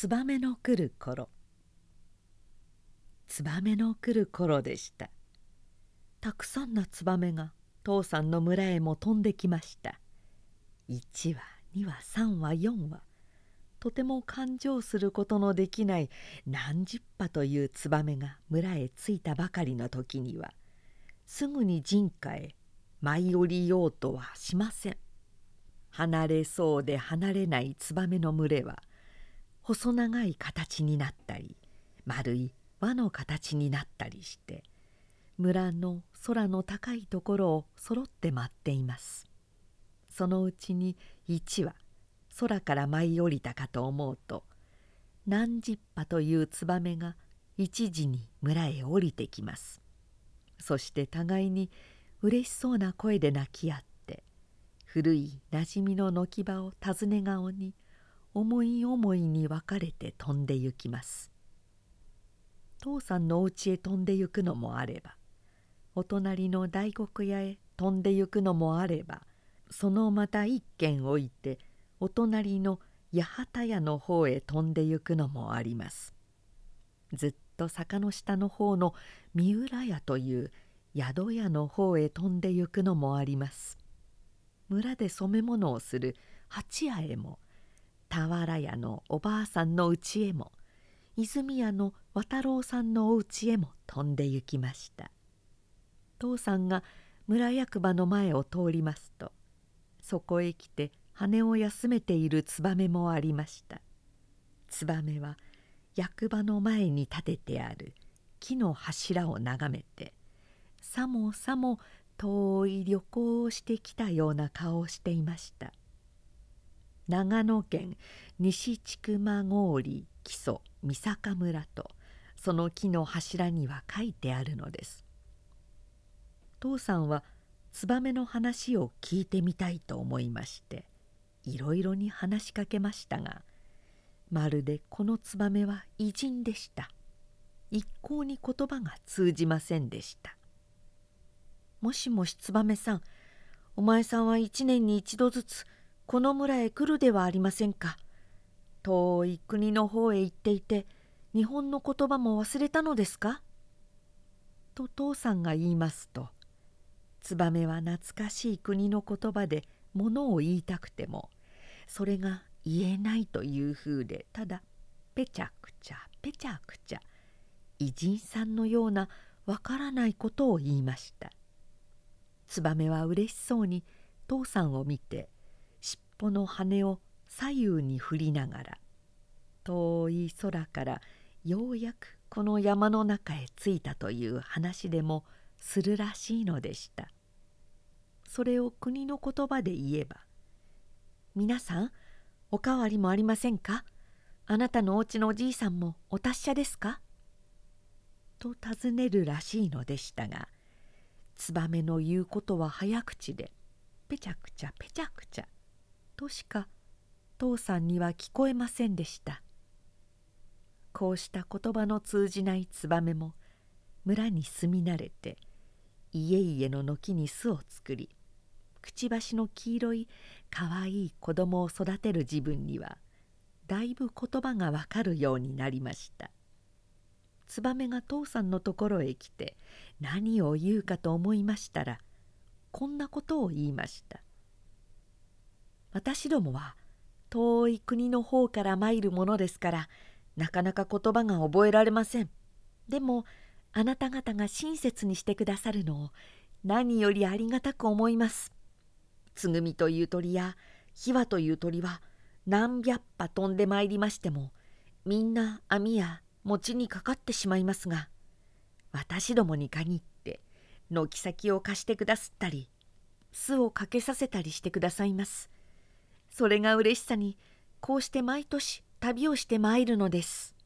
ツバメの来る頃。ツバメの来る頃でした。たくさんのツバメが父さんの村へも飛んできました。1羽2羽3羽4羽。とても感情することのできない何十羽というツバメが村へ着いたばかりの時にはすぐに人家へ舞い降りようとはしません。離れそうで離れないツバメの群れは細長い形になったり丸い輪の形になったりして村の空の高いところをそろって舞っています。そのうちに1羽空から舞い降りたかと思うと何十羽というツバメが一時に村へ降りてきます。そして互いにうれしそうな声で泣き合って古いなじみの軒場を尋ね顔に思い思いに分かれて飛んで行きます父さんのお家へ飛んで行くのもあればお隣の大黒屋へ飛んで行くのもあればそのまた一軒置いてお隣の八幡屋の方へ飛んで行くのもあります。ずっと坂の下の方の三浦屋という宿屋の方へ飛んで行くのもあります。村で染め物をする八屋へも俵屋のおばあさんの家へも泉屋の渡郎さんのお家へも飛んで行きました。父さんが村役場の前を通りますとそこへ来て羽を休めているツバメもありました。ツバメは役場の前に立ててある木の柱を眺めてさもさも遠い旅行をしてきたような顔をしていました。長野県西千曲郡木曽三坂村とその木の柱には書いてあるのです。父さんはツバメの話を聞いてみたいと思いましていろいろに話しかけましたがまるでこのツバメは偉人でした。一向に言葉が通じませんでした。もしもしツバメさんお前さんは一年に一度ずつこの村へ来るではありませんか遠い国の方へ行っていて日本の言葉も忘れたのですか?」と父さんが言いますとツバメは懐かしい国の言葉でものを言いたくてもそれが言えないというふうでただぺちゃくちゃぺちゃくちゃ偉人さんのようなわからないことを言いましたツバメはうれしそうに父さんを見て尻尾の羽を左右に振りながら遠い空からようやくこの山の中へ着いたという話でもするらしいのでしたそれを国の言葉で言えば「皆さんおかわりもありませんか？あなたのお家のおじいさんもお達者ですか?」と尋ねるらしいのでしたがツバメの言うことは早口でぺちゃくちゃぺちゃくちゃとしか父さんには聞こえませんでした。こうした言葉の通じないツバメも村に住み慣れて家々の軒に巣を作りくちばしの黄色いかわいい子供を育てる自分にはだいぶ言葉がわかるようになりました。ツバメが父さんのところへ来て何を言うかと思いましたらこんなことを言いました「私どもは遠い国の方から参るものですからなかなか言葉が覚えられません。でもあなた方が親切にしてくださるのを何よりありがたく思います。つぐみという鳥やひわという鳥は何百羽飛んでまいりましてもみんな網や餅にかかってしまいますが私どもに限って軒先を貸してくだすったり巣をかけさせたりしてくださいます。それが嬉しさにこうして毎年旅をしてまいるのです。